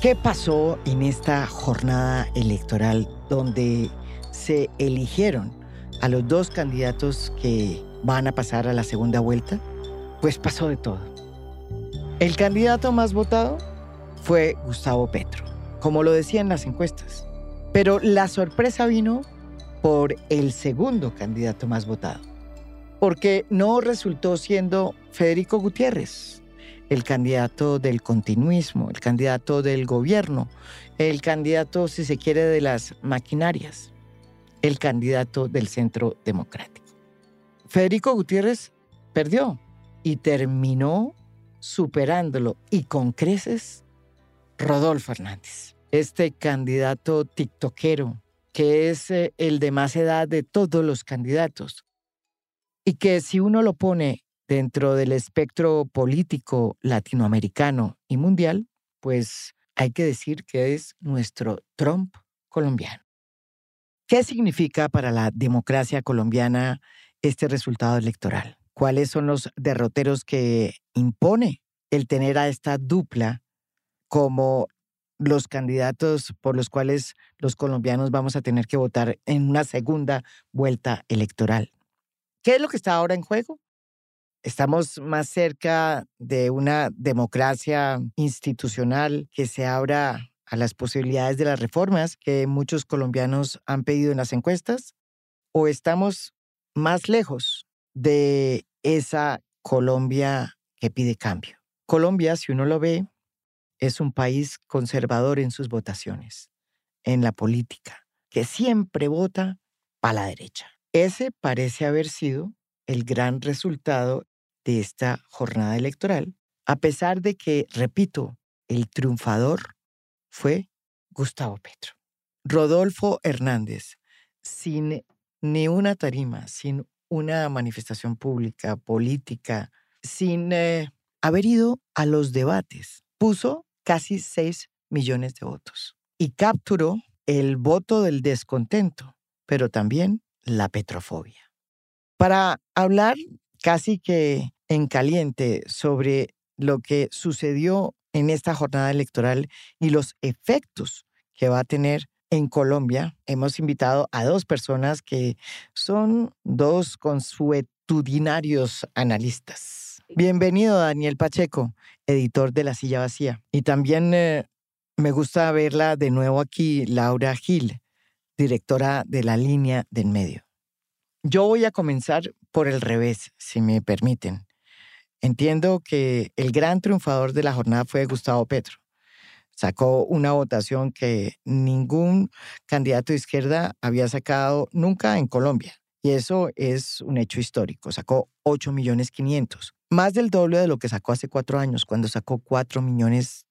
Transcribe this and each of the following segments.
¿Qué pasó en esta jornada electoral donde se eligieron a los dos candidatos que van a pasar a la segunda vuelta? Pues pasó de todo. El candidato más votado fue Gustavo Petro, como lo decían las encuestas. Pero la sorpresa vino por el segundo candidato más votado, porque no resultó siendo Federico Gutiérrez, el candidato del continuismo, el candidato del gobierno, el candidato, si se quiere, de las maquinarias, el candidato del centro democrático. Federico Gutiérrez perdió y terminó superándolo y con creces Rodolfo Hernández, este candidato tiktokero que es eh, el de más edad de todos los candidatos y que si uno lo pone dentro del espectro político latinoamericano y mundial, pues hay que decir que es nuestro Trump colombiano. ¿Qué significa para la democracia colombiana este resultado electoral? ¿Cuáles son los derroteros que impone el tener a esta dupla como los candidatos por los cuales los colombianos vamos a tener que votar en una segunda vuelta electoral. ¿Qué es lo que está ahora en juego? Estamos más cerca de una democracia institucional que se abra a las posibilidades de las reformas que muchos colombianos han pedido en las encuestas? ¿O estamos más lejos de esa Colombia que pide cambio? Colombia, si uno lo ve, es un país conservador en sus votaciones, en la política, que siempre vota para la derecha. Ese parece haber sido el gran resultado de esta jornada electoral, a pesar de que, repito, el triunfador fue Gustavo Petro. Rodolfo Hernández, sin ni una tarima, sin una manifestación pública, política, sin eh, haber ido a los debates, puso casi 6 millones de votos y capturó el voto del descontento, pero también la petrofobia. Para hablar casi que en caliente sobre lo que sucedió en esta jornada electoral y los efectos que va a tener en Colombia, hemos invitado a dos personas que son dos consuetudinarios analistas. Bienvenido, Daniel Pacheco editor de La Silla Vacía. Y también eh, me gusta verla de nuevo aquí, Laura Gil, directora de La Línea del Medio. Yo voy a comenzar por el revés, si me permiten. Entiendo que el gran triunfador de la jornada fue Gustavo Petro. Sacó una votación que ningún candidato de izquierda había sacado nunca en Colombia. Y eso es un hecho histórico. Sacó 8 millones 500 más del doble de lo que sacó hace cuatro años, cuando sacó cuatro millones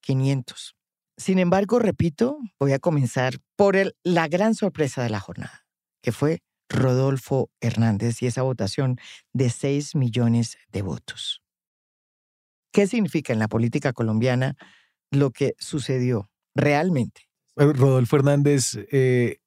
quinientos. Sin embargo, repito, voy a comenzar por el, la gran sorpresa de la jornada, que fue Rodolfo Hernández y esa votación de 6 millones de votos. ¿Qué significa en la política colombiana lo que sucedió realmente? Rodolfo Hernández, eh,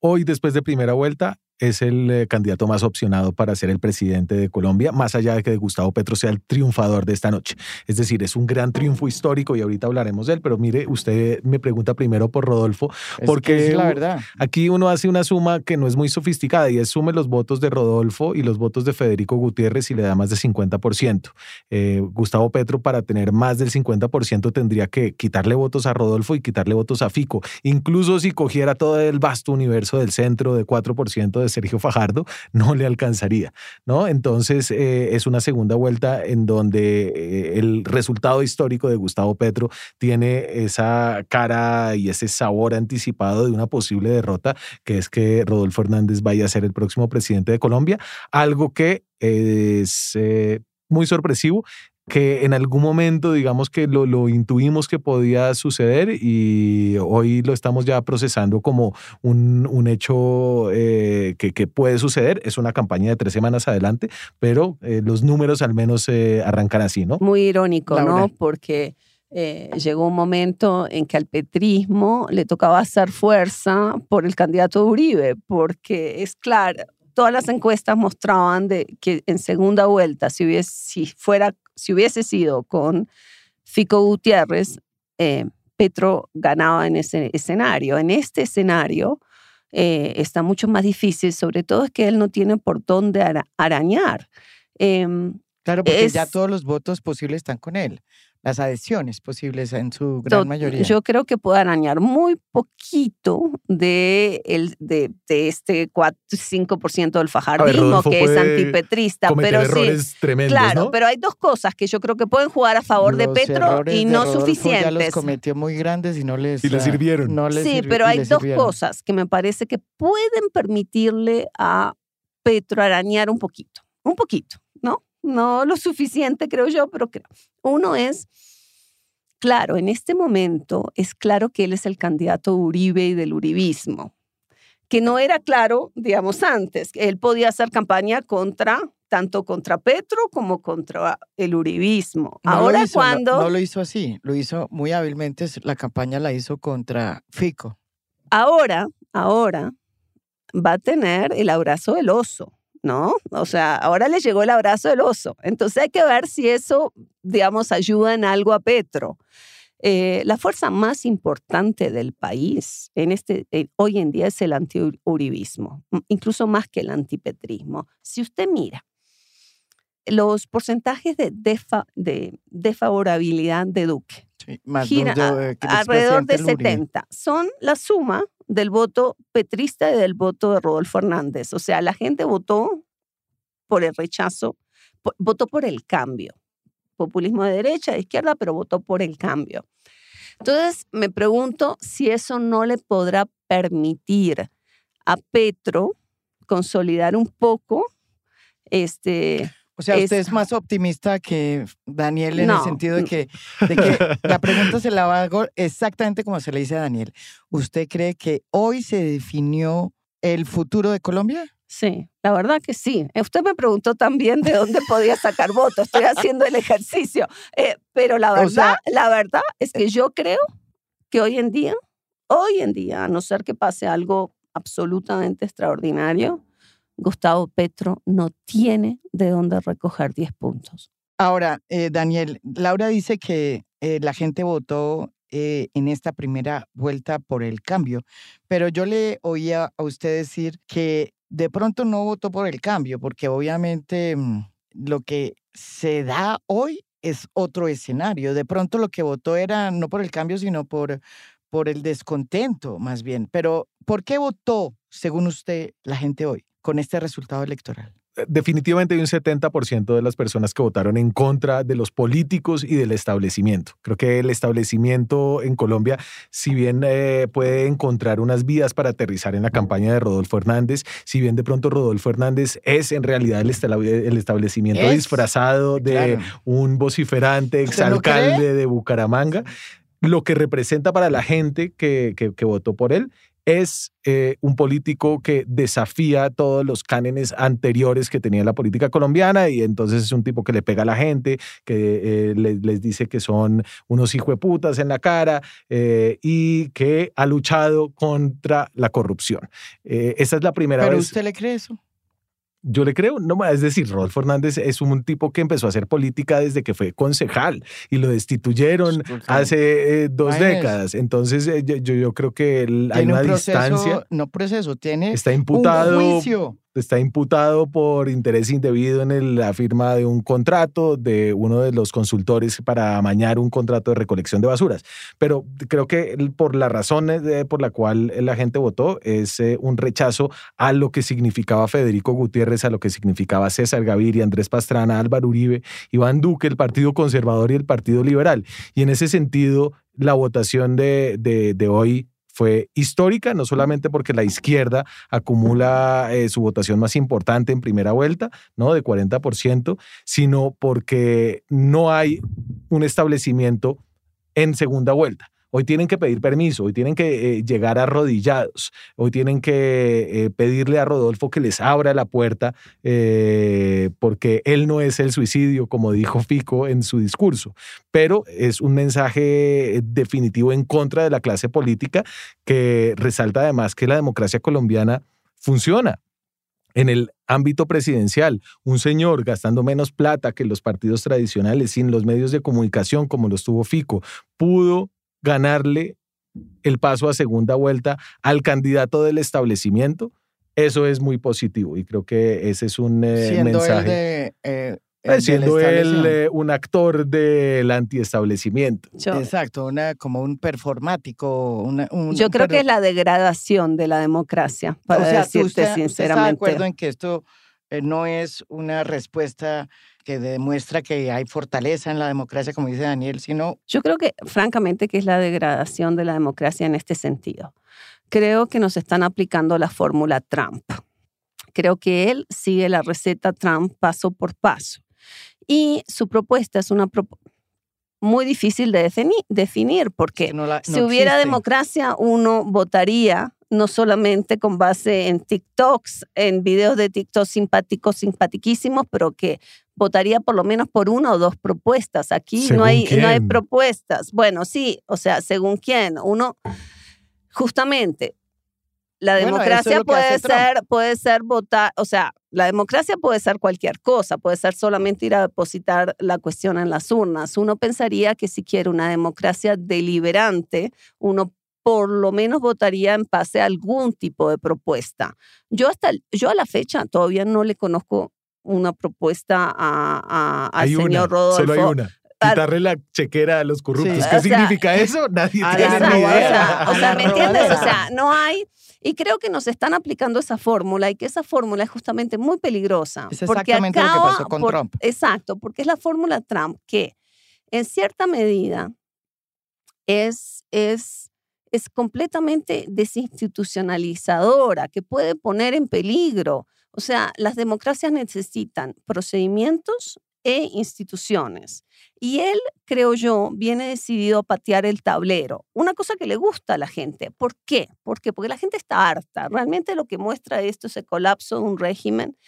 hoy después de primera vuelta, es el eh, candidato más opcionado para ser el presidente de Colombia, más allá de que Gustavo Petro sea el triunfador de esta noche. Es decir, es un gran triunfo histórico y ahorita hablaremos de él, pero mire, usted me pregunta primero por Rodolfo, porque la verdad. aquí uno hace una suma que no es muy sofisticada y es sume los votos de Rodolfo y los votos de Federico Gutiérrez y le da más del 50%. Eh, Gustavo Petro para tener más del 50% tendría que quitarle votos a Rodolfo y quitarle votos a Fico. Incluso si cogiera todo el vasto universo del centro de 4% de Sergio Fajardo, no le alcanzaría, ¿no? Entonces eh, es una segunda vuelta en donde eh, el resultado histórico de Gustavo Petro tiene esa cara y ese sabor anticipado de una posible derrota, que es que Rodolfo Hernández vaya a ser el próximo presidente de Colombia, algo que es eh, muy sorpresivo que en algún momento, digamos que lo, lo, intuimos que podía suceder y hoy lo estamos ya procesando como un, un hecho eh, que, que, puede suceder. Es una campaña de tres semanas adelante, pero eh, los números al menos eh, arrancan así, ¿no? Muy irónico, ¿no? Porque llegó un momento en que al petrismo le tocaba hacer fuerza por el candidato Uribe, porque es claro, todas las encuestas mostraban de que en segunda vuelta, si, hubiese, si, fuera, si hubiese sido con Fico Gutiérrez, eh, Petro ganaba en ese escenario. En este escenario eh, está mucho más difícil, sobre todo es que él no tiene por dónde arañar. Em, claro, porque ya todos los votos posibles están con él las adhesiones posibles en su gran mayoría. Yo creo que puede arañar muy poquito de, el, de, de este 4, 5% del fajardismo que es antipetrista. Pero sí, claro, pero hay dos cosas que yo creo que pueden jugar a favor de Petro y no suficientes. Ya los cometió muy grandes y no les, y sirvieron. sí, pero hay dos cosas que me parece que pueden permitirle a Petro arañar un poquito, un poquito, ¿no? no lo suficiente, creo yo, pero creo. Uno es, claro, en este momento es claro que él es el candidato Uribe y del uribismo, que no era claro, digamos, antes. Él podía hacer campaña contra, tanto contra Petro como contra el uribismo. Ahora cuando... No, lo hizo así, lo hizo muy hábilmente, la campaña la hizo contra Fico. Ahora, ahora va a tener el abrazo del oso. ¿No? O sea, ahora le llegó el abrazo del oso. Entonces hay que ver si eso, digamos, ayuda en algo a Petro. Eh, la fuerza más importante del país en este, eh, hoy en día es el antiuribismo, incluso más que el antipetrismo. Si usted mira los porcentajes de, de desfavorabilidad de Duque, alrededor de 70, son la suma del voto petrista y del voto de Rodolfo Hernández. O sea, la gente votó por el rechazo, votó por el cambio. Populismo de derecha, de izquierda, pero votó por el cambio. Entonces, me pregunto si eso no le podrá permitir a Petro consolidar un poco este, o sea, usted es más optimista que Daniel en el sentido de que, de que la pregunta se la hago exactamente como se le dice a Daniel. ¿Usted cree que hoy se definió el futuro de Colombia? Sí, la verdad que sí. Eh, usted me preguntó también de dónde podía sacar votos. Estoy haciendo el ejercicio. Eh, pero la verdad, la verdad es que yo creo que hoy en día, hoy en día, a no ser que pase algo absolutamente extraordinario, Gustavo Petro no tiene de dónde recoger 10 puntos. Ahora, eh, Daniel, Laura dice que eh, la gente votó eh, en esta primera vuelta por el cambio, pero yo le oía a usted decir que de pronto no votó por el cambio, porque obviamente mm, lo que se da hoy es otro escenario. De pronto lo que votó era no por el cambio, sino por, por el descontento, más bien. Pero, ¿por qué votó, según usted, la gente hoy? Con este resultado electoral? Eh, definitivamente hay un 70% de las personas que votaron en contra de los políticos y del establecimiento. Creo que el establecimiento en Colombia, si bien eh, puede encontrar unas vías para aterrizar en la campaña de Rodolfo Hernández, si bien de pronto Rodolfo Hernández es en realidad el, establecimiento disfrazado de un vociferante exalcalde de Bucaramanga, lo que representa para la gente que, que votó por él es eh, un político que desafía todos los cánones anteriores que tenía la política colombiana y entonces es un tipo que le pega a la gente, que eh, les, dice que son unos putas en la cara eh, y que ha luchado contra la corrupción. esa es la primera vez. ¿Pero usted le cree eso? Yo le creo, no, es decir, Rodolfo Hernández es un tipo que empezó a hacer política desde que fue concejal y lo destituyeron hace eh, dos décadas. Entonces, eh, yo, yo, creo que hay una distancia. No proceso, tiene está imputado, un juicio está imputado por interés indebido en la firma de un contrato de uno de los consultores para amañar un contrato de recolección de basuras. Pero creo que por la razón por la cual la gente votó es eh, un rechazo a lo que significaba Federico Gutiérrez, a lo que significaba César Gaviria, Andrés Pastrana, Álvaro Uribe, Iván Duque, el Partido Conservador y el Partido Liberal. Y en ese sentido, la votación de, de hoy fue histórica, no solamente porque la izquierda acumula eh, su votación más importante en primera vuelta, ¿no? De 40%, sino porque no hay un establecimiento en segunda vuelta. Hoy tienen que pedir permiso, hoy tienen que eh, llegar arrodillados, hoy tienen que eh, pedirle a Rodolfo que les abra la puerta eh, porque él no es el suicidio, como dijo Fico en su discurso, pero es un mensaje definitivo en contra de la clase política que resalta además que la democracia colombiana funciona, en el ámbito presidencial, un señor gastando menos plata que los partidos tradicionales, sin los medios de comunicación como los tuvo Fico, pudo ganarle el paso a segunda vuelta al candidato del establecimiento, eso es muy positivo y creo que ese es un eh, mensaje. Eh, pues, siendo él eh, un actor del antiestablecimiento. Exacto, una, como un performático. yo creo que es la degradación de la democracia, para o sea, decirte sinceramente. está de acuerdo en que esto no es una respuesta que demuestra que hay fortaleza en la democracia, como dice Daniel, sino... Yo creo que, francamente, que es la degradación de la democracia en este sentido. Creo que nos están aplicando la fórmula Trump. Creo que él sigue la receta Trump paso por paso. Y su propuesta es una propuesta muy difícil de definir, porque si hubiera democracia, uno votaría no solamente con base en TikToks, en videos de TikTok simpáticos, simpatiquísimos, pero que votaría por lo menos por una o dos propuestas. Aquí no hay, no hay propuestas. Bueno, sí, o sea, según quién. Uno, justamente, la democracia puede ser, puede ser votar, o sea, la democracia puede ser cualquier cosa, puede ser solamente ir a depositar la cuestión en las urnas. Uno pensaría que si quiere una democracia deliberante, uno por lo menos votaría en base a algún tipo de propuesta. Yo hasta yo a la fecha todavía no le conozco una propuesta a, al señor Rodolfo. Solo hay una. Quitarle la chequera a los corruptos. ¿Qué significa eso? Nadie tiene ni idea. O sea, ¿me entiendes? O sea, no hay. Y creo que nos están aplicando esa fórmula y que esa fórmula es justamente muy peligrosa. Es exactamente lo que pasó con Trump. Exacto, porque es la fórmula Trump que en cierta medida es, es es completamente desinstitucionalizadora, que puede poner en peligro. O sea, las democracias necesitan procedimientos e instituciones. Y él, creo yo, viene decidido a patear el tablero. Una cosa que le gusta a la gente. ¿Por qué? Porque, porque la gente está harta. Realmente lo que muestra esto es el colapso de un régimen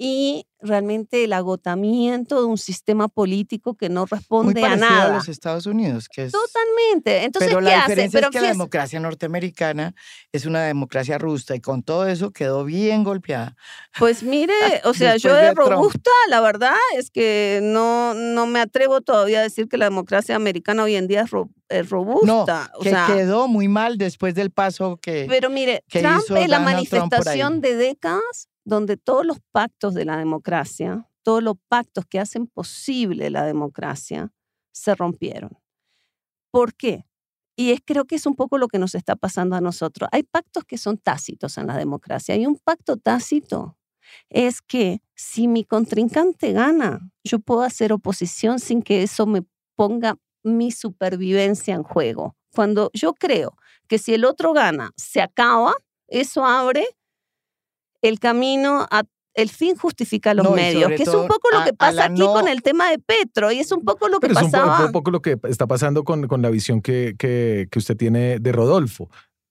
y realmente el agotamiento de un sistema político que no responde a nada. a los Estados Unidos, que es... Totalmente. Entonces, Pero la diferencia es que la democracia norteamericana es una democracia rusta y con todo eso quedó bien golpeada. Pues mire, o sea, yo de, robusta, la verdad es que no, no me atrevo todavía a decir que la democracia americana hoy en día es, robusta. No, que quedó muy mal después del paso que Pero mire, Trump es la manifestación de décadas donde todos los pactos de la democracia, todos los pactos que hacen posible la democracia, se rompieron. ¿Por qué? Y es, creo que es un poco lo que nos está pasando a nosotros. Hay pactos que son tácitos en la democracia. Hay un pacto tácito. Es que si mi contrincante gana, yo puedo hacer oposición sin que eso me ponga mi supervivencia en juego. Cuando yo creo que si el otro gana, se acaba, eso abre el camino a el fin justifica los medios, que es un poco lo que pasa aquí con el tema de Petro y es un poco lo que Pero pasaba. Es un, poco lo que está pasando con, con la visión que, que, que, usted tiene de Rodolfo.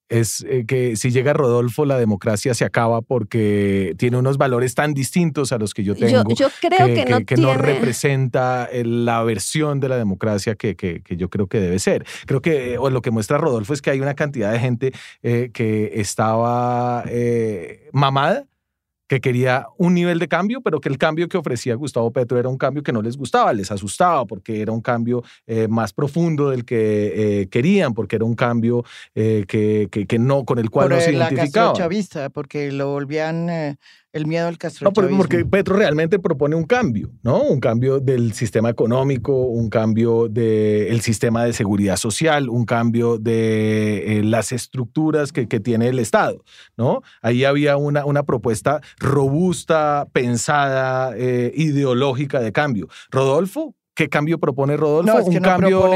Es eh, que si llega Rodolfo, la democracia se acaba porque tiene unos valores tan distintos a los que yo tengo. Yo, creo que, no, que no representa la versión de la democracia que, que, yo creo que debe ser. Creo que o lo que muestra Rodolfo es que hay una cantidad de gente eh, que estaba eh, mamada que quería un nivel de cambio, pero que el cambio que ofrecía Gustavo Petro era un cambio que no les gustaba, les asustaba, porque era un cambio eh, más profundo del que eh, querían, porque era un cambio eh, que, que, no, con el cual no se identificaban. chavista, porque lo volvían el miedo al Castro. No, porque Petro realmente propone un cambio, ¿no? Un cambio del sistema económico, un cambio del sistema de seguridad social, un cambio de las estructuras que, que, tiene el Estado, ¿no? Ahí había una, una propuesta robusta, pensada, ideológica de cambio. Rodolfo ¿Qué cambio propone Rodolfo? un cambio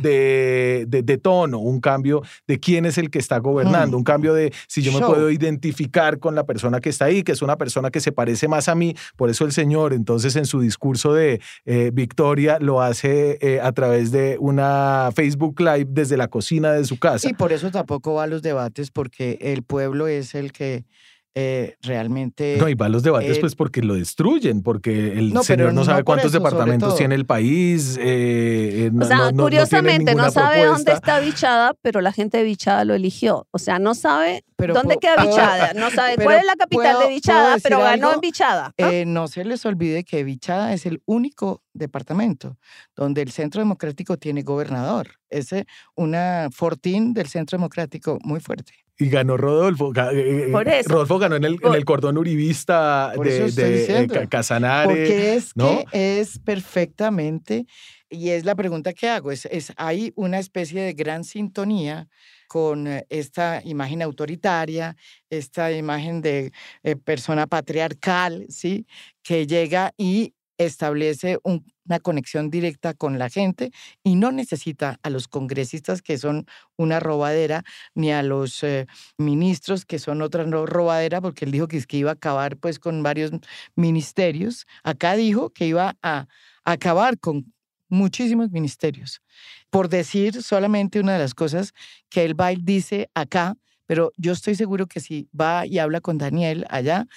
De, de, tono, un cambio de quién es el que está gobernando, un cambio de si yo me puedo identificar con la persona que está ahí, que es una persona que se parece más a mí. Por eso el señor, entonces, en su discurso de eh, victoria, lo hace eh, a través de una Facebook Live desde la cocina de su casa. Y por eso tampoco va a los debates, porque el pueblo es el que eh, realmente... No, y va a los debates eh, pues porque lo destruyen, porque el No, señor no no sabe cuántos eso, departamentos tiene el país. eh, eh, no- O sea, curiosamente no, sabe dónde está Bichada, pero la gente de Bichada lo eligió. O sea, no sabe Pero dónde queda Bichada, no sabe cuál es la capital de Bichada, pero ganó algo. en Bichada. ¿ah? Eh, no se les olvide que Vichada es el único departamento donde el Centro Democrático tiene gobernador. Es una fortín del Centro Democrático muy fuerte. Y ganó Rodolfo. eh, eh, Por eso. Rodolfo ganó en el, en el cordón uribista Por de, de, eh, Casanare. Porque es ¿no? que es perfectamente, y es la pregunta que hago, es, es hay una especie de gran sintonía con esta imagen autoritaria, esta imagen de eh, persona patriarcal, ¿sí? Que llega y establece un- una conexión directa con la gente y no necesita a los congresistas que son una robadera, ni a los eh, ministros que son otra robadera, porque él dijo que, es que iba a acabar pues con varios ministerios. Acá dijo que iba a acabar con muchísimos ministerios. Por decir solamente una de las cosas que él va dice acá, pero yo estoy seguro que si va y habla con Daniel allá,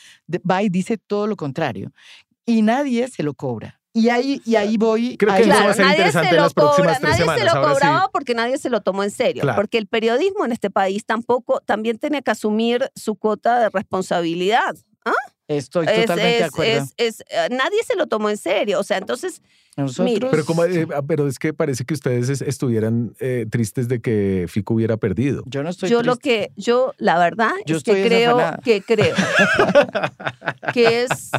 va y dice todo lo contrario. Y nadie se lo cobra. Y ahí, y ahí voy. Creo que eso va a Claro, ser nadie interesante se lo cobra, nadie se lo sí. cobraba porque nadie se lo tomó en serio. Claro. Porque el periodismo en este país tampoco también tiene que asumir su cuota de responsabilidad. Estoy Es- totalmente es- de acuerdo. es- es, eh, nadie se lo tomó en serio. O sea, entonces, Nosotros, Pero, como, eh, ah, pero es que parece que ustedes es- estuvieran eh, tristes de que Fico hubiera perdido. yo no estoy yo lo que, yo la verdad Yo es que estoy creo, que creo que es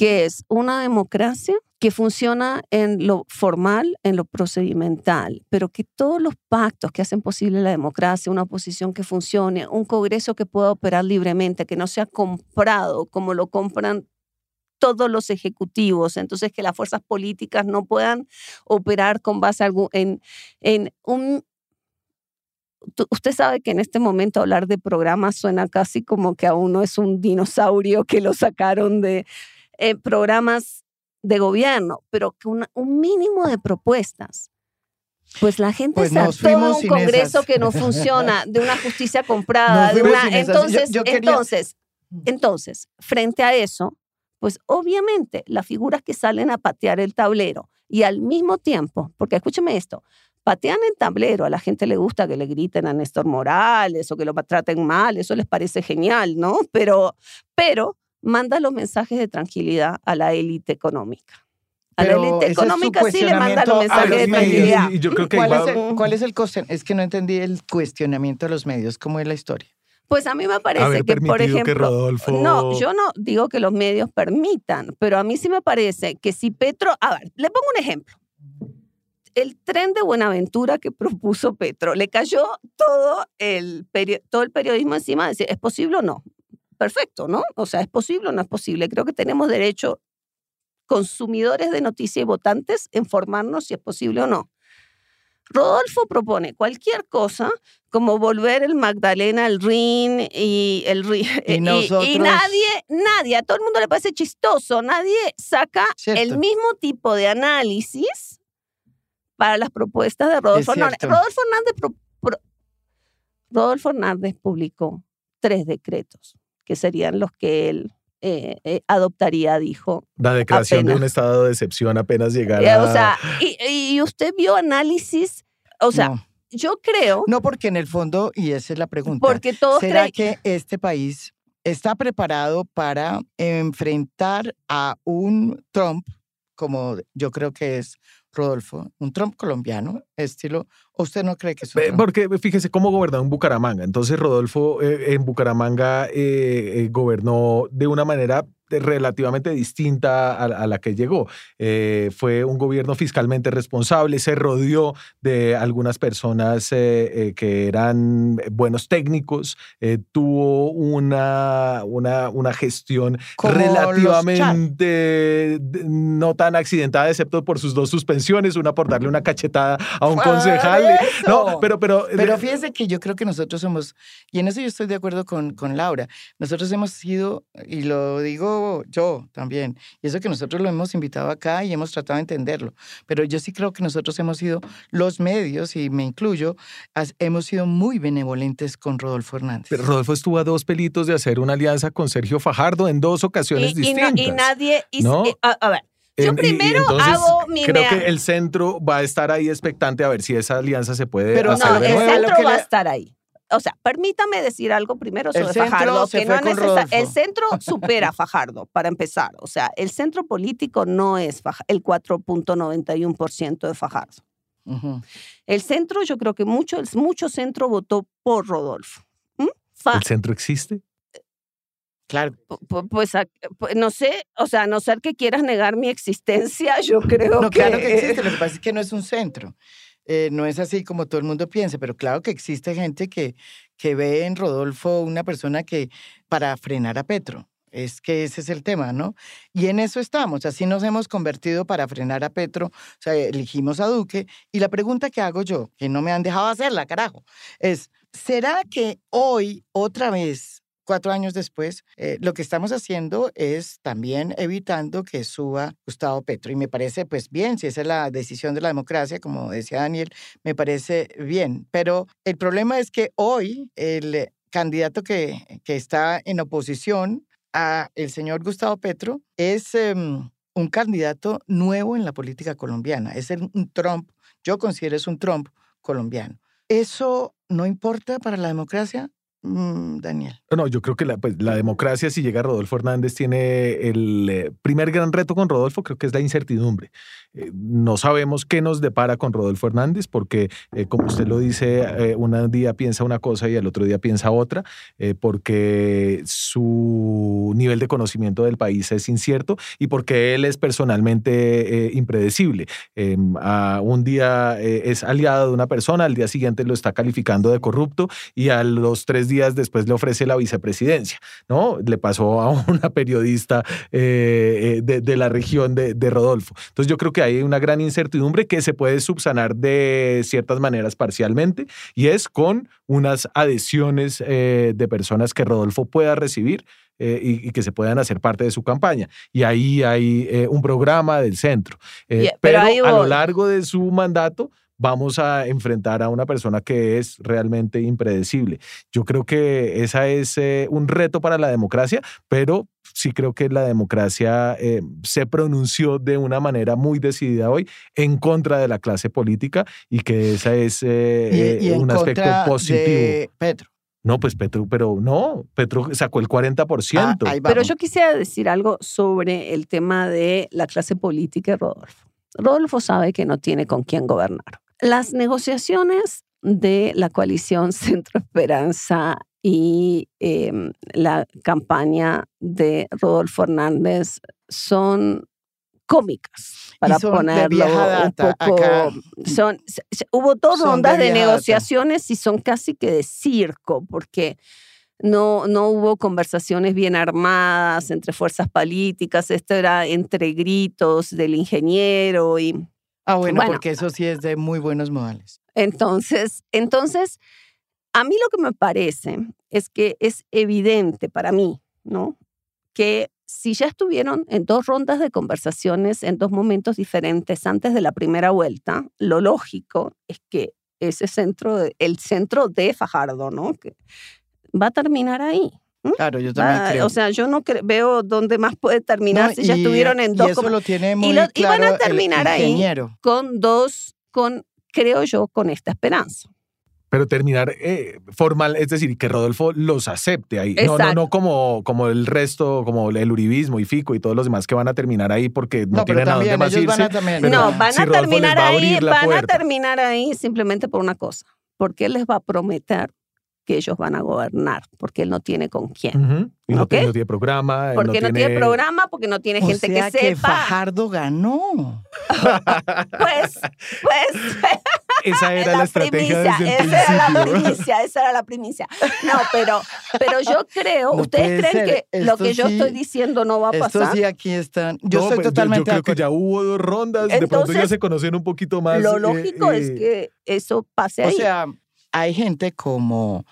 que es una democracia que funciona en lo formal, en lo procedimental, pero que todos los pactos que hacen posible la democracia, una oposición que funcione, un Congreso que pueda operar libremente, que no sea comprado como lo compran todos los ejecutivos, entonces que las fuerzas políticas no puedan operar con base en, en un... Usted sabe que en este momento hablar de programas suena casi como que a uno es un dinosaurio que lo sacaron de eh, programas de gobierno, pero que una- un mínimo de propuestas. Pues la gente Pues de fuimos un congreso esas. que no funciona, de una justicia comprada, de una. Yo- Entonces, yo quería- entonces, entonces, frente a eso, pues obviamente las figuras que salen a patear el tablero y al mismo tiempo, porque escúcheme esto, patean el tablero, a la gente le gusta que le griten a Néstor Morales o que lo traten mal, eso les parece genial, ¿no? Pero, pero manda los mensajes de tranquilidad a la élite económica. A Pero la élite económica sí le manda los mensajes los de tranquilidad. Y, y yo creo que ahí ¿Cuál, es el, cuál es el cuestión? Es que no entendí el cuestionamiento de los medios. ¿Cómo es la historia? Pues a mí me parece haber que, por ejemplo, que Rodolfo... No, yo no digo que los medios permitan, pero a mí sí me parece que si Petro, a ver, le pongo un ejemplo. El tren de Buenaventura que propuso Petro, le cayó todo el, peri- todo el periodismo encima de decir, ¿es posible o no? Perfecto, ¿no? O sea, ¿es posible o no es posible? Creo que tenemos derecho, consumidores de noticias y votantes, en formarnos si es posible o no. Rodolfo propone cualquier cosa como volver el Magdalena al Rin y el Rin. Y y, nosotros- y nadie, nadie, a todo el mundo le parece chistoso, nadie saca Cierto. el mismo tipo de análisis para las propuestas de Rodolfo Hernández. Rodolfo Hernández, pro- pro- Rodolfo Hernández publicó tres decretos, que serían los que él eh, eh, adoptaría, dijo. La declaración de un estado de excepción apenas Eh, llegara... o sea, y, y usted vio análisis, o sea, no. yo creo, No, porque en el fondo, y esa es la pregunta, porque todos ¿será que este país está preparado para enfrentar a un Trump, como yo creo que es Rodolfo, un Trump colombiano, estilo, ¿o usted no cree que es un Eh, Trump? Porque fíjese cómo gobernó en Bucaramanga. Entonces Rodolfo eh, en Bucaramanga eh, eh, gobernó de una manera relativamente distinta a, a la que llegó. Eh, fue un gobierno fiscalmente responsable, se rodeó de algunas personas eh, eh, que eran buenos técnicos, eh, tuvo una, una, una gestión Como relativamente no tan accidentada, excepto por sus dos suspensiones, una por darle una cachetada a un concejal. eso. No, pero, pero, Pero fíjese que yo creo que nosotros somos, y en eso yo estoy de acuerdo con, con Laura, nosotros hemos sido, y lo digo yo también, y eso que nosotros lo hemos invitado acá y hemos tratado de entenderlo, pero yo sí creo que nosotros hemos sido los medios, y me incluyo, has- hemos sido muy benevolentes con Rodolfo Hernández. pero Rodolfo estuvo a dos pelitos de hacer una alianza con Sergio Fajardo en dos ocasiones Y, y no- distintas. y nadie. y- ¿no? y- a, a ver, yo En- y- y primero entonces hago mi. Creo mea- que el centro va a estar ahí expectante a ver si esa alianza se puede Pero hacer No, de el nuevo. centro que va a le- estar ahí. O sea, permítame decir algo primero El sobre centro Fajardo, se que fue no con necesa- Rodolfo. el centro supera a Fajardo, para empezar. O sea, el centro político no es Faj- el 4.91% de Fajardo. El centro, yo creo que mucho, mucho centro votó por Rodolfo. ¿Mm? ¿El centro existe? Claro, pu- pu- pues, pues, no sé, o sea, a no ser que quieras negar mi existencia, yo creo no, que... claro que existe, lo que pasa es que no es un centro. Eh, no es así como todo el mundo piensa, pero claro que existe gente que, que ve en Rodolfo una persona que para frenar a Petro. Es que ese es el tema, ¿no? Y en eso estamos, así nos hemos convertido para frenar a Petro, o sea, elegimos a Duque. Y la pregunta que hago yo, que no me han dejado hacerla, carajo, es, ¿será que hoy, otra vez, cuatro años después, eh, lo que estamos haciendo es también evitando que suba Gustavo Petro? Y me parece, pues bien, si esa es la decisión de la democracia, como decía Daniel, me parece bien. Pero el problema es que hoy el candidato que, que está en oposición a el señor Gustavo Petro es em, un candidato nuevo en la política colombiana. Es el- un Trump, yo considero es un Trump colombiano. ¿Eso no importa para la democracia, Daniel? No, yo creo que la, pues, la democracia, si llega Rodolfo Hernández, tiene el eh, primer gran reto con Rodolfo, creo que es la incertidumbre. Eh, no sabemos qué nos depara con Rodolfo Hernández, porque, eh, como usted lo dice, eh, un día piensa una cosa y al otro día piensa otra, eh, porque su nivel de conocimiento del país es incierto y porque él es personalmente eh, impredecible. A un día es aliado de una persona, al día siguiente lo está calificando de corrupto y a los tres días después le ofrece la vicepresidencia, ¿no? Le pasó a una periodista eh, eh, de, de la región de, de Rodolfo. Entonces yo creo que hay una gran incertidumbre que se puede subsanar de ciertas maneras parcialmente y es con unas adhesiones eh, de personas que Rodolfo pueda recibir y, y que se puedan hacer parte de su campaña. Y ahí hay eh, un programa del centro. Eh, Yeah, pero a lo largo de su mandato vamos a enfrentar a una persona que es realmente impredecible. Yo creo que esa es eh, un reto para la democracia, pero sí creo que la democracia eh, se pronunció de una manera muy decidida hoy en contra de la clase política y que esa es eh, Y, y eh, un aspecto positivo. de Petro. No, pues Petro, pero no, Petro sacó el 40%. Ah, Pero yo quisiera decir algo sobre el tema de la clase política Rodolfo. Rodolfo sabe que no tiene con quién gobernar. Las negociaciones de la coalición Centro Esperanza y eh, la campaña de Rodolfo Hernández son cómicas, para son ponerlo un poco. acá. Son, hubo dos de rondas de, data. negociaciones y son casi que de circo, porque no, no hubo conversaciones bien armadas entre fuerzas políticas, esto era entre gritos del ingeniero y Ah, bueno, Bueno. porque eso sí es de muy buenos modales. entonces, entonces, a mí lo que me parece es que es evidente para mí, ¿no? Que si ya estuvieron en dos rondas de conversaciones en dos momentos diferentes antes de la primera vuelta, lo lógico es que ese centro, el centro de Fajardo, ¿no? Que va a terminar ahí. Claro, yo también Va- creo. O sea, yo no veo dónde más puede terminar No, si ya y- estuvieron en y dos eso como- lo tiene muy lo- y van a claro el terminar ahí. con dos, con, creo yo, con esta esperanza. Pero terminar eh, formal, es decir, que Rodolfo los acepte ahí. No, no, Exacto. no como, como el resto, como el uribismo y Fico y todos los demás que van a terminar ahí porque no, No, tienen a dónde más irse. van a también. No, van si a terminar va a ahí, van a puerta. terminar ahí simplemente por una cosa, porque él les va a prometer que ellos van a gobernar, porque él no tiene con quién. Ujú. Y no, tiene, no tiene programa. Porque no, tiene... programa, porque no tiene O gente sea que sepa. Fajardo ganó. Pues, pues, esa era la, estrategia primicia, desde el esa era la primicia, esa era la primicia. No, pero, pero yo creo, No ¿ustedes creen ser. que lo Esto que yo estoy diciendo no va a Esto pasar? sí aquí están. Yo No, estoy pues, yo- totalmente Yo creo que ya hubo dos rondas, de pronto ya Entonces, se conocen un poquito más. Lo eh, lógico es eh, que eso pase ahí. O sea, hay gente como,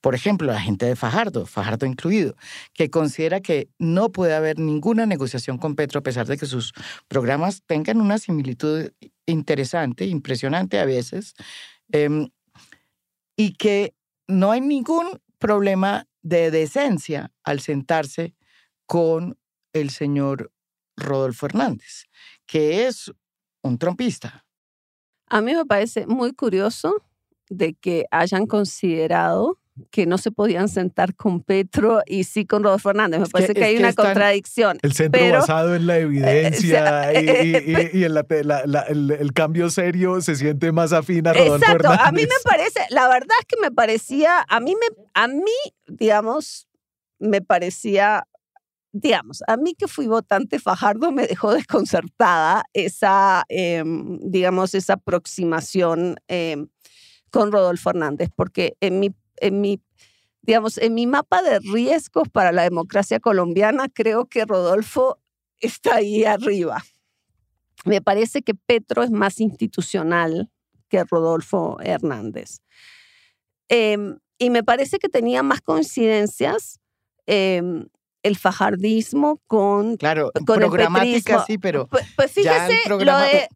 por ejemplo, la gente de Fajardo, Fajardo incluido, que considera que no puede haber ninguna negociación con Petro a pesar de que sus programas tengan una similitud interesante, impresionante a veces, em, y que no hay ningún problema de decencia al sentarse con el señor Rodolfo Hernández, que es un trompista. A mí me parece muy curioso de que hayan considerado que no se podían sentar con Petro y sí con Rodolfo Hernández. Me Es parece que, hay que una contradicción. El centro Pero- basado en la evidencia y, y- eh, y- y en la te- la- la- el, el cambio serio se siente más afín a Rodolfo Exacto, a mí me parece, la verdad es que me parecía, a mí me, a mí, digamos, me parecía, digamos, a mí que fui votante Fajardo me dejó desconcertada esa, em, digamos, esa aproximación em, con Rodolfo Hernández, porque en mi, en mi, digamos, en mi mapa de riesgos para la democracia colombiana, creo que Rodolfo está ahí arriba. Me parece que Petro es más institucional que Rodolfo Hernández. Em, y me parece que tenía más coincidencias em, el fajardismo con... Claro, Con el programática petrismo. sí, pero Pues, pues el fíjese, lo programa- de...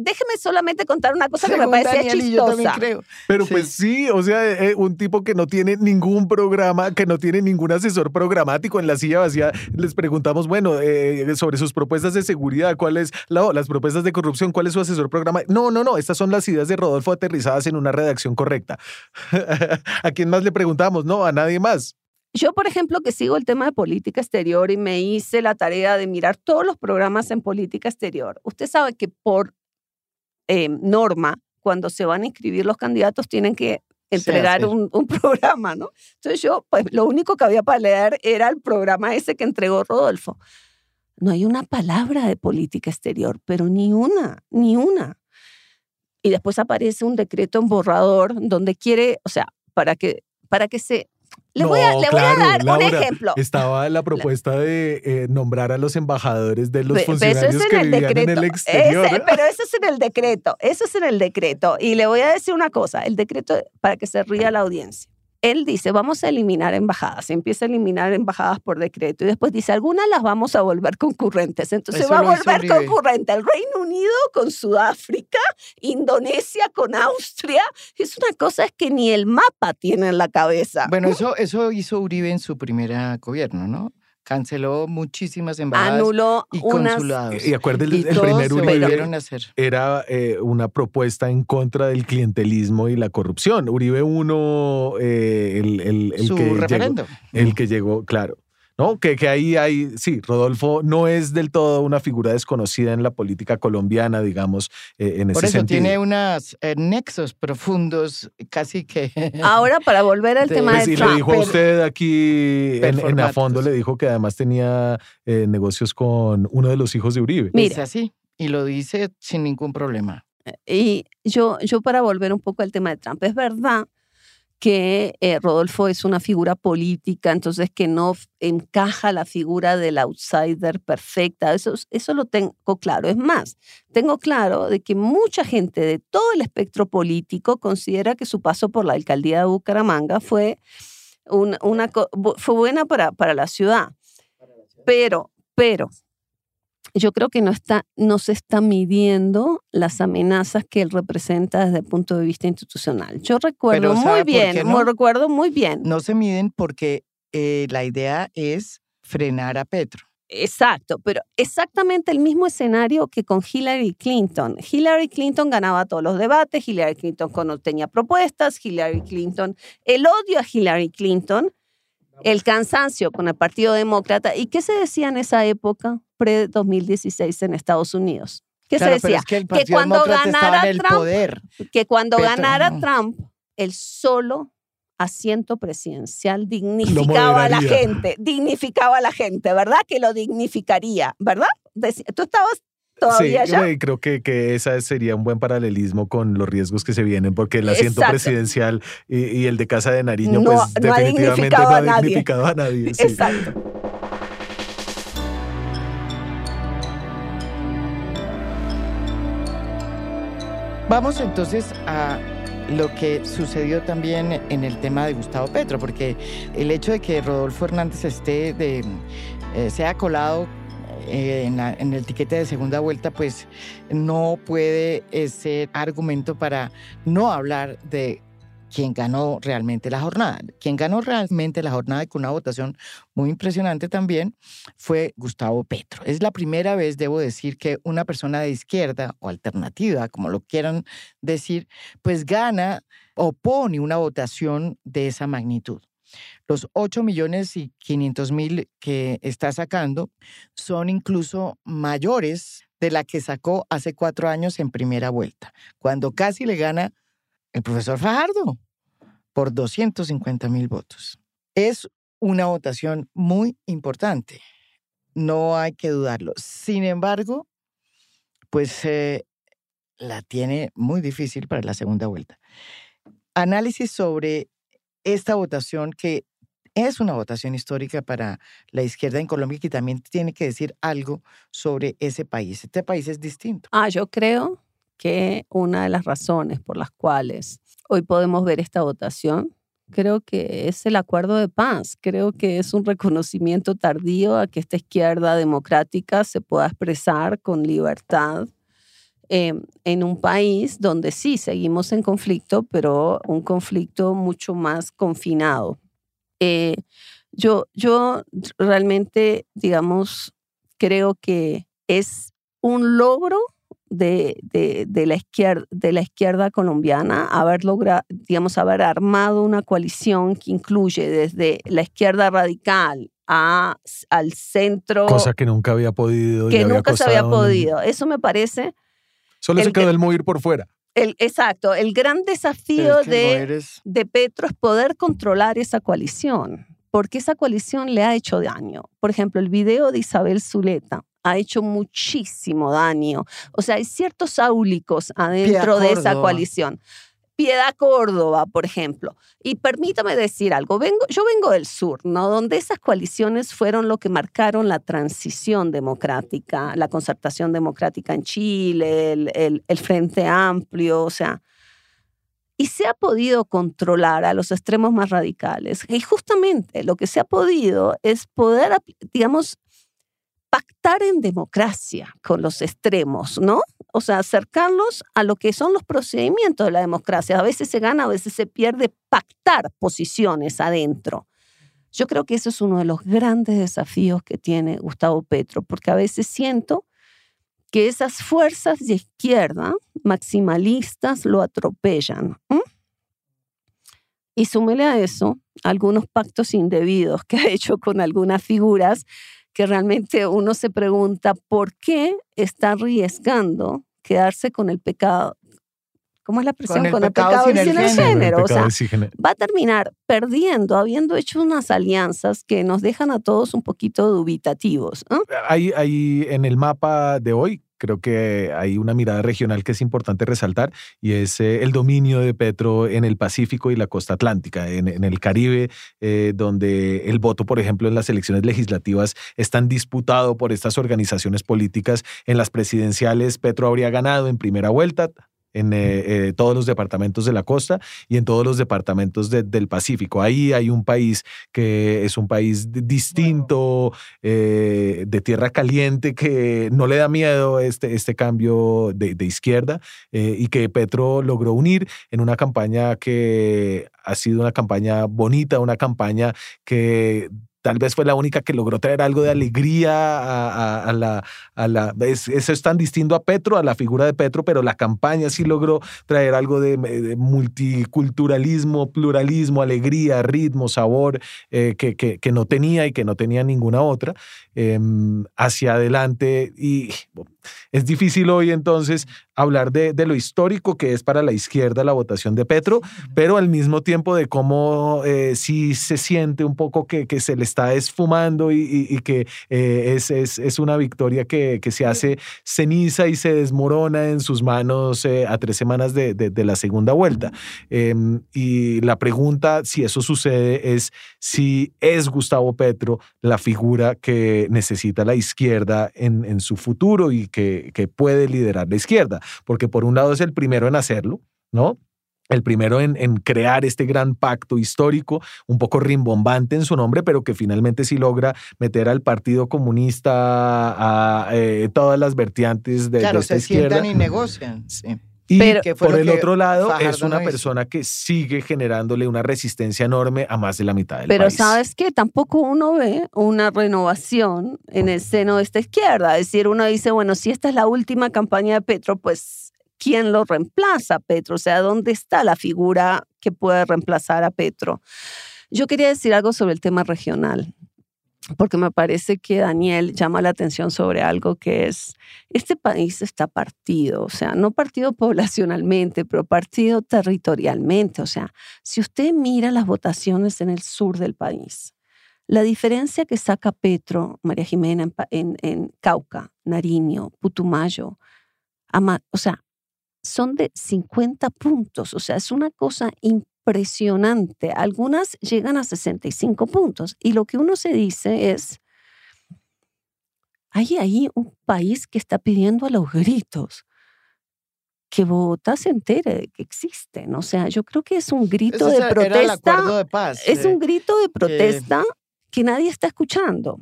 Déjeme solamente contar una cosa que me parecía Daniel y yo chistosa. creo. Pero Sí. pues sí, o sea, eh, un tipo que no tiene ningún programa, que no tiene ningún asesor programático en la silla vacía, les preguntamos, bueno, eh, sobre sus propuestas de seguridad, ¿cuáles la- las propuestas de corrupción, cuál es su asesor programa? No, no, no, estas son las ideas de Rodolfo aterrizadas en una redacción correcta. ¿A quién más le preguntamos? No, a nadie más. Yo, por ejemplo, que sigo el tema de política exterior y me hice la tarea de mirar todos los programas en política exterior. Usted sabe que por eh, norma, cuando se van a inscribir los candidatos, tienen que entregar un programa, ¿no? Entonces yo, pues lo único que había para leer era el programa ese que entregó Rodolfo. No hay una palabra de política exterior, pero ni una, ni una. Y después aparece un decreto en borrador donde quiere, o sea, para que, para que se... Le, voy, a, No, voy a claro, dar un ejemplo. Estaba la propuesta de eh, nombrar a los embajadores de los pero funcionarios es en que el vivían decreto. en el exterior. Ese- pero eso es en el decreto. Eso es en el decreto. Y le voy a decir una cosa: el decreto, para que se ría la audiencia. Él dice, vamos a eliminar embajadas. Empieza a eliminar embajadas por decreto. Y después dice, algunas las vamos a volver concurrentes. Entonces Eso va a volver concurrente el Reino Unido con Sudáfrica, Indonesia con Austria. Es una cosa es que ni el mapa tiene en la cabeza. Bueno, eso, eso hizo Uribe en su primer gobierno, ¿no? Canceló muchísimas embajadas Anuló y unas... consulados. Y acuérdense, Y el todos primer se Uribe volvieron a hacer. era eh, una propuesta en contra del clientelismo y la corrupción. Uribe uno, eh, el, el- el Su que llegó, referendo. el que llegó, claro. ¿No? Que, que ahí hay, sí, Rodolfo no es del todo una figura desconocida en la política colombiana, digamos, eh, en Por ese eso sentido. tiene unos nexos profundos, casi que... Ahora, para volver al De- tema Pues de sí, Trump. le dijo a usted aquí en, en a fondo, le dijo que además tenía eh, negocios con uno de los hijos de Uribe. Mira. Es así. Y lo dice sin ningún problema. Y yo, yo para volver un poco al tema de Trump, es verdad que eh, Rodolfo es una figura política, entonces que no encaja la figura del outsider perfecta. Eso, eso lo tengo claro. Es más, tengo claro de que mucha gente de todo el espectro político considera que su paso por la alcaldía de Bucaramanga fue, un- una, bu- fue buena para, para la ciudad. Pero, pero, yo creo que no, está, no se está midiendo las amenazas que él representa desde el punto de vista institucional. Yo recuerdo Pero muy ¿sabe por bien, no? recuerdo muy bien. No se miden porque eh, la idea es frenar a Petro. Exacto, pero exactamente el mismo escenario que con Hillary Clinton. Hillary Clinton ganaba todos los debates, Hillary Clinton con- tenía propuestas, Hillary Clinton, el odio a Hillary Clinton, el cansancio con el Partido Demócrata. ¿Y qué se decía en esa época, pre-2016 en Estados Unidos? ¿Qué Claro, se decía? es que cuando ganara Trump, poder. que cuando Petro, ganara no. Trump, el solo asiento presidencial dignificaba a la gente, dignificaba a la gente, ¿verdad? Que lo dignificaría, ¿verdad? Tú estabas todavía sí, ya. creo que, que esa sería un buen paralelismo con los riesgos que se vienen, porque el asiento Exacto. presidencial y, y el de Casa de Nariño, No- pues no ha definitivamente dignificado no a ha nadie. dignificado a nadie. sí. Exacto. Vamos entonces a lo que sucedió también en el tema de Gustavo Petro, porque el hecho de que Rodolfo Hernández esté de, eh, sea colado eh, en, la- en el tiquete de segunda vuelta, pues no puede eh, ser argumento para no hablar de quien ganó realmente la jornada. Quien ganó realmente la jornada con una votación muy impresionante también fue Gustavo Petro. Es la primera vez, debo decir, que una persona de izquierda o alternativa, como lo quieran decir, pues gana o pone una votación de esa magnitud. Los 8 millones y 500 mil que está sacando son incluso mayores de la que sacó hace cuatro años en primera vuelta, cuando casi le gana el profesor Fajardo por 250 mil votos. Es una votación muy importante, no hay que dudarlo. Sin embargo, pues eh, la tiene muy difícil para la segunda vuelta. Análisis sobre esta votación que es una votación histórica para la izquierda en Colombia que también tiene que decir algo sobre ese país. Este país es distinto. Ah, yo creo que una de las razones por las cuales hoy podemos ver esta votación, creo que es el acuerdo de paz. Creo que es un reconocimiento tardío a que esta izquierda democrática se pueda expresar con libertad eh, en un país donde sí seguimos en conflicto, pero un conflicto mucho más confinado. Eh, yo, yo realmente, digamos, creo que es un logro de, de, de la izquierda, de la izquierda colombiana haber logrado, digamos, haber armado una coalición que incluye desde la izquierda radical a, al centro, Cosa que nunca había podido. que había nunca se había podido. Eso me parece, Solo se quedó que- el MUIR por fuera. El, exacto, el gran desafío Es que de, no eres- de Petro es poder controlar esa coalición, porque esa coalición le ha hecho daño. Por ejemplo, el video de Isabel Zuleta ha hecho muchísimo daño. O sea, hay ciertos áulicos adentro de esa coalición. Piedad Córdoba, por ejemplo. Y permítame decir algo, vengo, yo vengo del sur, ¿no? Donde esas coaliciones fueron lo que marcaron la transición democrática, la concertación democrática en Chile, el, el- el Frente Amplio, o sea, y se ha podido controlar a los extremos más radicales. Y justamente lo que se ha podido es poder, digamos, pactar en democracia con los extremos, ¿no? O sea, acercarlos a lo que son los procedimientos de la democracia. A veces se gana, a veces se pierde, pactar posiciones adentro. Yo creo que eso es uno de los grandes desafíos que tiene Gustavo Petro, porque a veces siento que esas fuerzas de izquierda maximalistas lo atropellan. Y súmele a eso algunos pactos indebidos que ha hecho con algunas figuras que realmente uno se pregunta por qué está arriesgando quedarse con el pecado. ¿Cómo es la expresión? el pecado sin el género. género. O sea, Pecado va a terminar perdiendo, habiendo hecho unas alianzas que nos dejan a todos un poquito dubitativos. ¿no? Hay, hay en el mapa de hoy, creo que hay una mirada regional que es importante resaltar y es eh, el dominio de Petro en el Pacífico y la costa atlántica, en, el Caribe, eh, donde el voto, por ejemplo, en las elecciones legislativas es tan disputado por estas organizaciones políticas. En las presidenciales, Petro habría ganado en primera vuelta en eh, eh, todos los departamentos de la costa y en todos los departamentos de- del Pacífico. Ahí hay un país que es un país di- distinto, eh, de tierra caliente, que no le da miedo este, este cambio de, de izquierda y que Petro logró unir en una campaña que ha sido una campaña bonita, una campaña que tal vez fue la única que logró traer algo de alegría a, la... A la es- eso es tan distinto a Petro, a la figura de Petro, pero la campaña sí logró traer algo de, multiculturalismo, pluralismo, alegría, ritmo, sabor, eh, que, que- no tenía y que no tenía ninguna otra, eh, hacia adelante. Y es difícil hoy entonces hablar de, lo histórico que es para la izquierda la votación de Petro, pero al mismo tiempo de cómo eh, sí se siente un poco que, que se le está esfumando y, que eh, es, es, una victoria que, que, se hace ceniza y se desmorona en sus manos eh, a tres semanas de, de, la segunda vuelta. Em, y la pregunta, si eso sucede, es si es Gustavo Petro la figura que necesita la izquierda en, en su futuro y que, que puede liderar la izquierda porque por un lado es el primero en hacerlo, ¿no? el primero en, crear este gran pacto histórico, un poco rimbombante en su nombre, pero que finalmente sí logra meter al Partido Comunista a, eh, todas las vertientes de, claro, esta se sientan y negocian. Sí. Y por el otro lado es una persona que sigue generándole una resistencia enorme a más de la mitad del Pero país. Pero sabes que tampoco uno ve una renovación en el seno de esta izquierda. Es decir, uno dice, bueno, si esta es la última campaña de Petro, pues ¿quién lo reemplaza a Petro? O sea, ¿dónde está la figura que puede reemplazar a Petro? Yo quería decir algo sobre el tema regional porque me parece que Daniel llama la atención sobre algo que es, este país está partido, o sea, no partido poblacionalmente, pero partido territorialmente. O sea, si usted mira las votaciones en el sur del país, la diferencia que saca Petro, María Jimena, en, Cauca, Nariño, Putumayo, o sea, son de 50 puntos. O sea, es una cosa impresionante. Algunas llegan a 65 puntos. Y lo que uno se dice es, hay ahí un país que está pidiendo a los gritos que Bogotá se entere de que existen. O sea, yo creo que es un grito de protesta. es un grito de protesta que nadie está escuchando.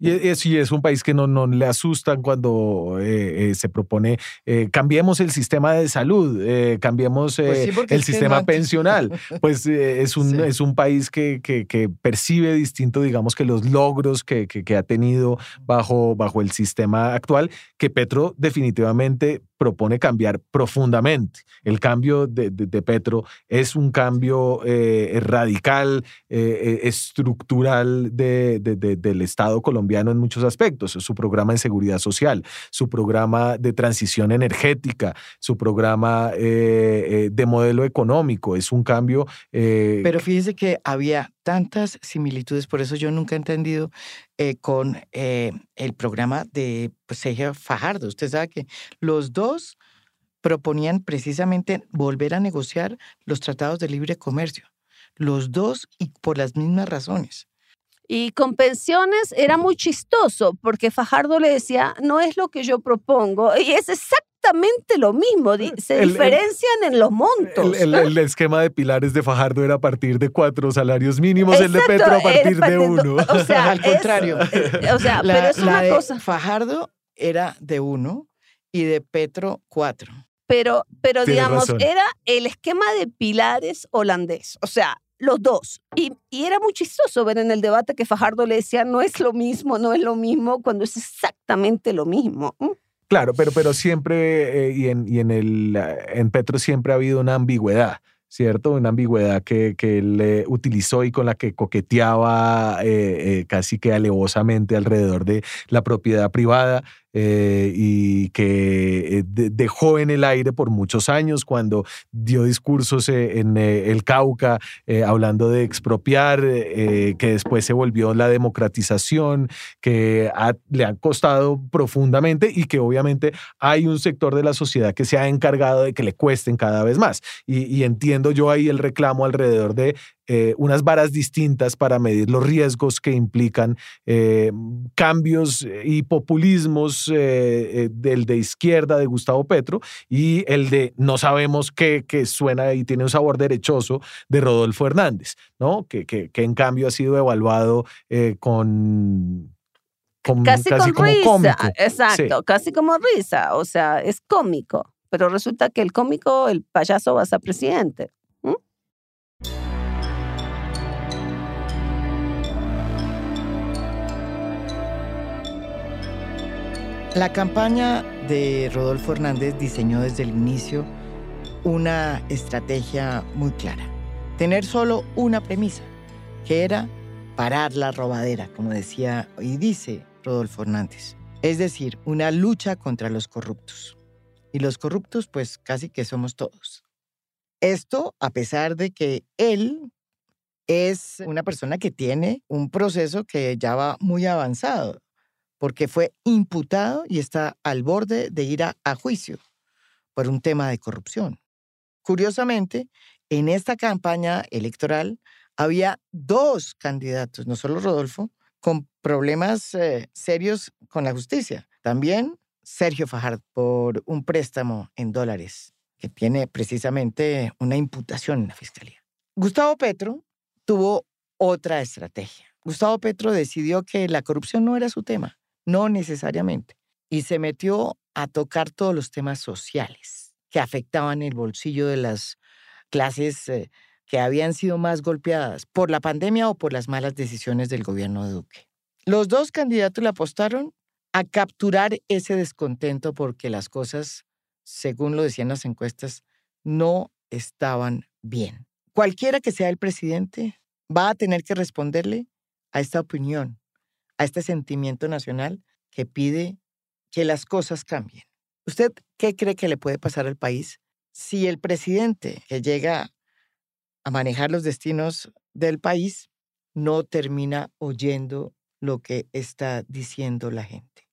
Y es, es un país que no, no le asustan cuando eh, eh, se propone eh, cambiemos el sistema de salud, cambiemos pues el sistema pensional. Pues es, un, es un país que, que, que, percibe distinto, digamos, que los logros que, que, ha tenido bajo, bajo el sistema actual, que Petro definitivamente propone cambiar profundamente. El cambio de, Petro es un cambio eh, radical, eh, eh, estructural del Estado colombiano en muchos aspectos. Su programa en seguridad social, su programa de transición energética, su programa de modelo económico. Es un cambio... Pero fíjese que había tantas similitudes, por eso yo nunca he entendido eh, con eh, el programa de pues, Sergio Fajardo. Usted sabe que los dos proponían precisamente volver a negociar los tratados de libre comercio. Los dos y por las mismas razones. Y con pensiones era muy chistoso porque Fajardo le decía, no es lo que yo propongo. Y es exactamente lo mismo, se diferencian en los montos. El, esquema de pilares de Fajardo era a partir de cuatro salarios mínimos, el de Petro a partir de uno. O sea, al contrario. o sea, pero es una cosa. Fajardo era de uno y de Petro cuatro. Pero, pero digamos, era el esquema de pilares holandés. O sea, los dos. Y, era muy chistoso ver en el debate que Fajardo le decía, no es lo mismo, no es lo mismo, cuando es exactamente lo mismo. Claro, pero, pero siempre, eh, y, en, y en, el, en Petro siempre ha habido una ambigüedad. ¿cierto? Una ambigüedad que, que él utilizó y con la que coqueteaba eh, eh, casi que alevosamente alrededor de la propiedad privada. Eh, y que eh, dejó en el aire por muchos años cuando dio discursos eh, en el Cauca hablando de expropiar, que después se volvió la democratización, que le han costado profundamente y que obviamente hay un sector de la sociedad que se ha encargado de que le cuesten cada vez más. y entiendo yo ahí el reclamo alrededor de eh, unas varas distintas para medir los riesgos que implican eh, cambios y populismos eh, del de izquierda de Gustavo Petro y el de no sabemos qué, que suena y tiene un sabor derechoso de Rodolfo Hernández, ¿no? Que, que, en cambio ha sido evaluado con casi, con risa, exacto, casi como risa, o sea, es cómico, pero resulta que el cómico, el payaso va a ser presidente. La campaña de Rodolfo Hernández diseñó desde el inicio una estrategia muy clara. Tener solo una premisa, que era parar la robadera, como decía y dice Rodolfo Hernández. Es decir, una lucha contra los corruptos. Y los corruptos, pues casi que somos todos. Esto a pesar de que él es una persona que tiene un proceso que ya va muy avanzado, porque fue imputado y está al borde de ir a, juicio por un tema de corrupción. Curiosamente, en esta campaña electoral había dos candidatos, no solo Rodolfo, con problemas eh, serios con la justicia. También Sergio Fajardo por un préstamo en dólares que tiene precisamente una imputación en la fiscalía. Gustavo Petro tuvo otra estrategia. Gustavo Petro decidió que la corrupción no era su tema, no necesariamente, y se metió a tocar todos los temas sociales que afectaban el bolsillo de las clases eh, que habían sido más golpeadas por la pandemia o por las malas decisiones del gobierno de Duque. Los dos candidatos le apostaron a capturar ese descontento porque las cosas, según lo decían las encuestas, no estaban bien. Cualquiera que sea el presidente va a tener que responderle a esta opinión, a este sentimiento nacional que pide que las cosas cambien. ¿Usted qué cree que le puede pasar al país si el presidente que llega a manejar los destinos del país no termina oyendo lo que está diciendo la gente?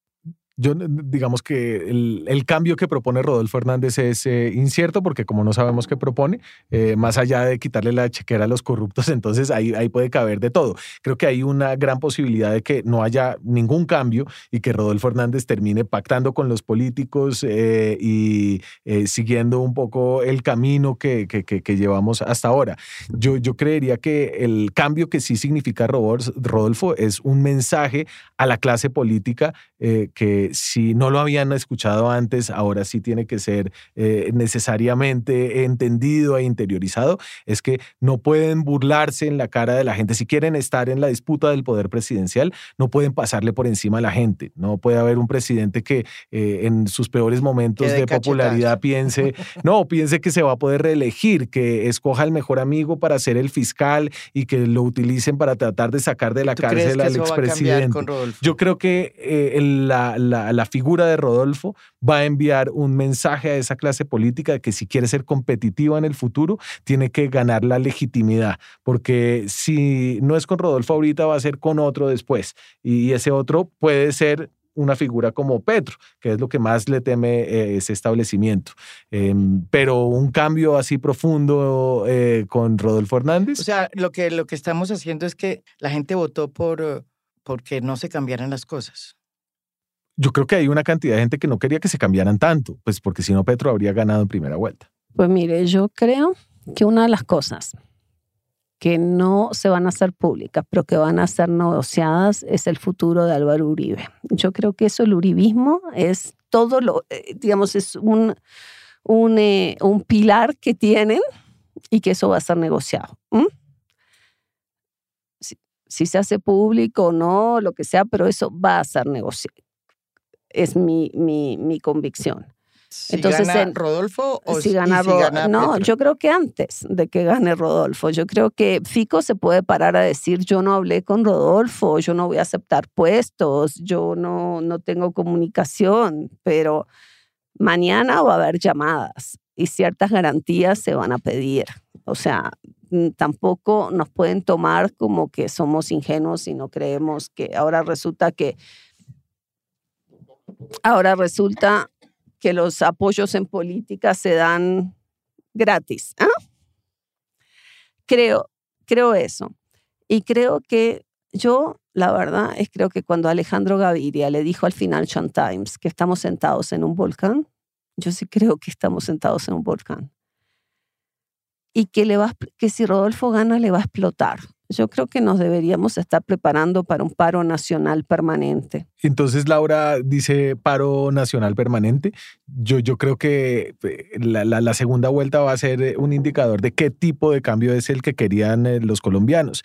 Yo, digamos que el, cambio que propone Rodolfo Hernández es eh, incierto porque como no sabemos qué propone, eh, más allá de quitarle la chequera a los corruptos, entonces ahí, ahí puede caber de todo. Creo que hay una gran posibilidad de que no haya ningún cambio y que Rodolfo Hernández termine pactando con los políticos eh, y siguiendo un poco el camino que, que, que, llevamos hasta ahora. Yo, yo creería que el cambio que sí significa Rodolfo es un mensaje a la clase política que si no lo habían escuchado antes, ahora sí tiene que ser eh, necesariamente entendido e interiorizado, es que no pueden burlarse en la cara de la gente. Si quieren estar en la disputa del poder presidencial, no pueden pasarle por encima a la gente. No puede haber un presidente que eh, en sus peores momentos de popularidad piense, no, piense que se va a poder reelegir, que escoja el mejor amigo para ser el fiscal y que lo utilicen para tratar de sacar de la cárcel al expresidente. Yo creo que eh, la la, figura de Rodolfo va a enviar un mensaje a esa clase política de que si quiere ser competitiva en el futuro, tiene que ganar la legitimidad, porque si no es con Rodolfo ahorita, va a ser con otro después. Y ese otro puede ser una figura como Petro, que es lo que más le teme eh, ese establecimiento. Em, pero un cambio así profundo eh, con Rodolfo Hernández. O sea, lo que, lo que estamos haciendo es que la gente votó por porque no se cambiaran las cosas yo creo que hay una cantidad de gente que no quería que se cambiaran tanto, pues porque si no Petro habría ganado en primera vuelta. Pues mire, yo creo que una de las cosas que no se van a hacer públicas, pero que van a ser negociadas, es el futuro de Álvaro Uribe. Yo creo que eso, el uribismo, es todo lo, eh, digamos, es un, un, eh, un pilar que tienen y que eso va a ser negociado. Si, si, se hace público o no, lo que sea, pero eso va a ser negociado es mi, mi, mi convicción. Si Entonces, gana Rodolfo o si gana, Rodolfo. No, yo creo que antes de que gane Rodolfo. Yo creo que Fico se puede parar a decir, yo no hablé con Rodolfo, yo no voy a aceptar puestos, yo no, no tengo comunicación, pero mañana va a haber llamadas y ciertas garantías se van a pedir. O sea, mm, tampoco nos pueden tomar como que somos ingenuos y no creemos que ahora resulta que Ahora resulta que los apoyos en política se dan gratis. ¿ah? Creo, creo eso. Y creo que yo, la verdad, es creo que cuando Alejandro Gaviria le dijo al Financial Times que estamos sentados en un volcán, yo sí creo que estamos sentados en un volcán. Y que, le va, que si Rodolfo gana le va a explotar. Yo creo que nos deberíamos estar preparando para un paro nacional permanente. Entonces, Laura dice paro nacional permanente. Yo, yo creo que eh, la, la, segunda vuelta va a ser eh, un indicador de qué tipo de cambio es el que querían eh, los colombianos.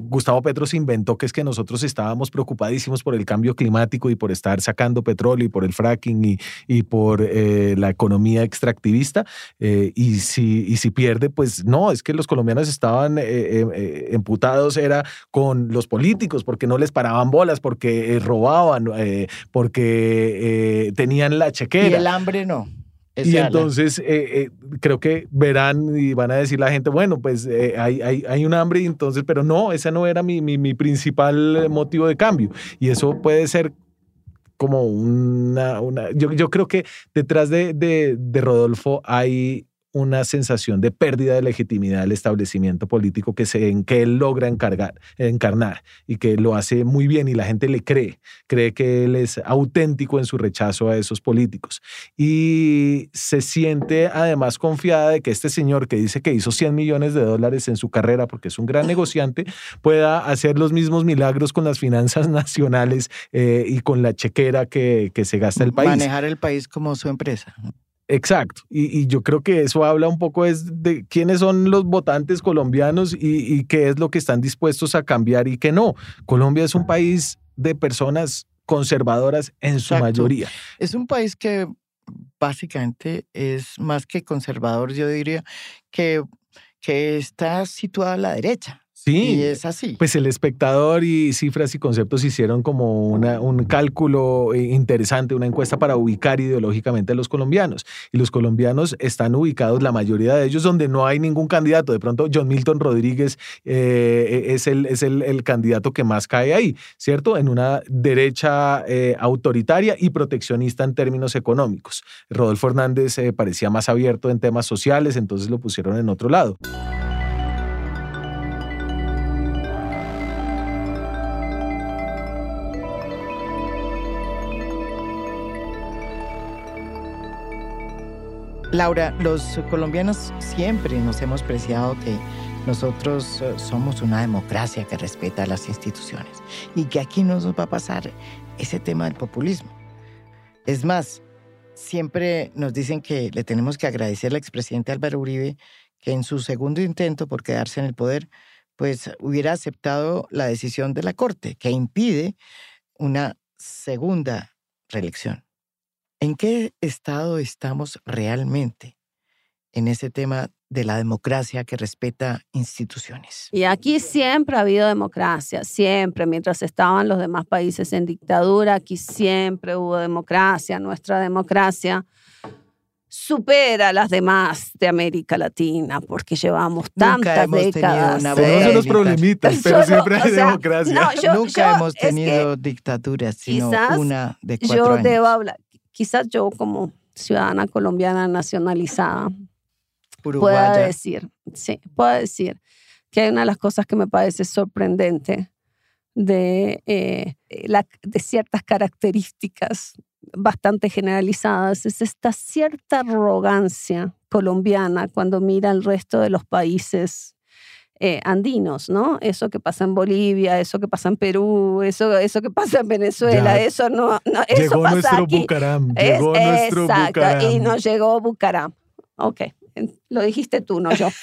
Gustavo Petro se inventó que es que nosotros estábamos preocupadísimos por el cambio climático y por estar sacando petróleo y por el fracking y, y por la economía extractivista. y, si, y si pierde, pues no, es que los colombianos estaban emputados diputados era con los políticos, porque no les paraban bolas, porque eh, robaban, eh, porque eh, tenían la chequera. Y el hambre no. Y entonces creo que verán y van a decir la gente, bueno, pues hay, hay, hay, un hambre y entonces, pero no, ese no era mi, mi, mi principal motivo de cambio. Y eso puede ser como una, una yo, yo creo que detrás de, de, de Rodolfo hay una sensación de pérdida de legitimidad del establecimiento político que, en que él logra encargar, encarnar y que lo hace muy bien y la gente le cree, cree que él es auténtico en su rechazo a esos políticos. Y se siente además confiada de que este señor que dice que hizo 100 millones de dólares en su carrera porque es un gran negociante, pueda hacer los mismos milagros con las finanzas nacionales eh, y con la chequera que, que se gasta el país. Manejar el país como su empresa. Exacto. Y, yo creo que eso habla un poco es de quiénes son los votantes colombianos y, qué es lo que están dispuestos a cambiar y qué no. Colombia es un país de personas conservadoras en su mayoría. Es un país que básicamente es más que conservador, yo diría que, que está situado a la derecha. Sí, es así. Pues el espectador y cifras y conceptos hicieron como una, un cálculo eh, interesante, una encuesta para ubicar ideológicamente a los colombianos. Y los colombianos están ubicados, la mayoría de ellos, donde no hay ningún candidato. De pronto, John Milton Rodríguez eh, es, el, es el, candidato que más cae ahí, ¿cierto? En una derecha eh, autoritaria y proteccionista en términos económicos. Rodolfo Hernández parecía más abierto en temas sociales, entonces lo pusieron en otro lado. Laura, los colombianos siempre nos hemos preciado que nosotros eh, somos una democracia que respeta las instituciones y que aquí no nos va a pasar ese tema del populismo. Es más, siempre nos dicen que le tenemos que agradecer al expresidente Álvaro Uribe que en su segundo intento por quedarse en el poder, pues hubiera aceptado la decisión de la Corte que impide una segunda reelección. ¿En qué estado estamos realmente en ese tema de la democracia que respeta instituciones? Y aquí siempre ha habido democracia, siempre. Mientras estaban los demás países en dictadura, aquí siempre hubo democracia. Nuestra democracia supera las demás de América Latina porque llevamos tantas décadas. Tenemos unos problemitas, pero siempre hay democracia. Nunca hemos tenido dictaduras, sino una de cuatro yo Debo hablar, quizás yo como ciudadana colombiana nacionalizada pueda decir, sí, pueda decir que hay una de las cosas que me parece sorprendente de, eh, de ciertas características bastante generalizadas es esta cierta arrogancia colombiana cuando mira al resto de los países eh, andinos, ¿no? Eso que pasa en Bolivia, eso que pasa en Perú, eso, eso que pasa en Venezuela, eso no, no eso llegó pasa nuestro aquí. Bucaram, llegó nuestro exacto, Bucaram. y nos llegó Bucaram. Ok, lo dijiste tú, no yo.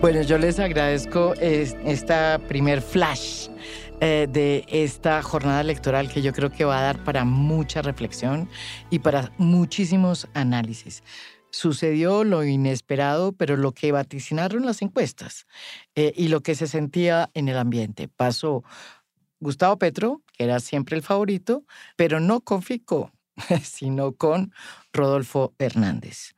Bueno, yo les agradezco esta primer flash eh, de esta jornada electoral que yo creo que va a dar para mucha reflexión y para muchísimos análisis. Sucedió lo inesperado, pero lo que vaticinaron las encuestas eh, y lo que se sentía en el ambiente. Pasó Gustavo Petro, que era siempre el favorito, pero no con Fico, sino con Rodolfo Hernández.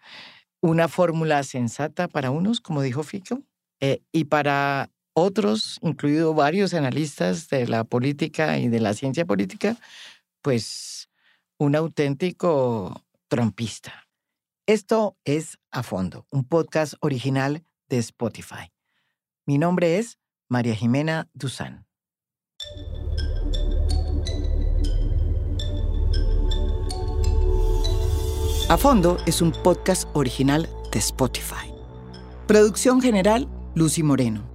Una fórmula sensata para unos, como dijo Fico, eh, y para otros, incluido varios analistas de la política y de la ciencia política, pues un auténtico trompista. Esto es A Fondo, un podcast original de Spotify. Mi nombre es María Jimena Duzán. A Fondo es un podcast original de Spotify. Producción general, Lucy Moreno.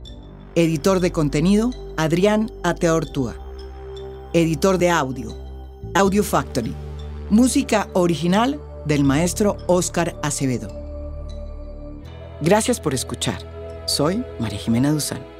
Editor de contenido, Adrián Ateortúa. Editor de audio, Audio Factory. Música original del maestro Oscar Acevedo. Gracias por escuchar. Soy María Jimena Duzán.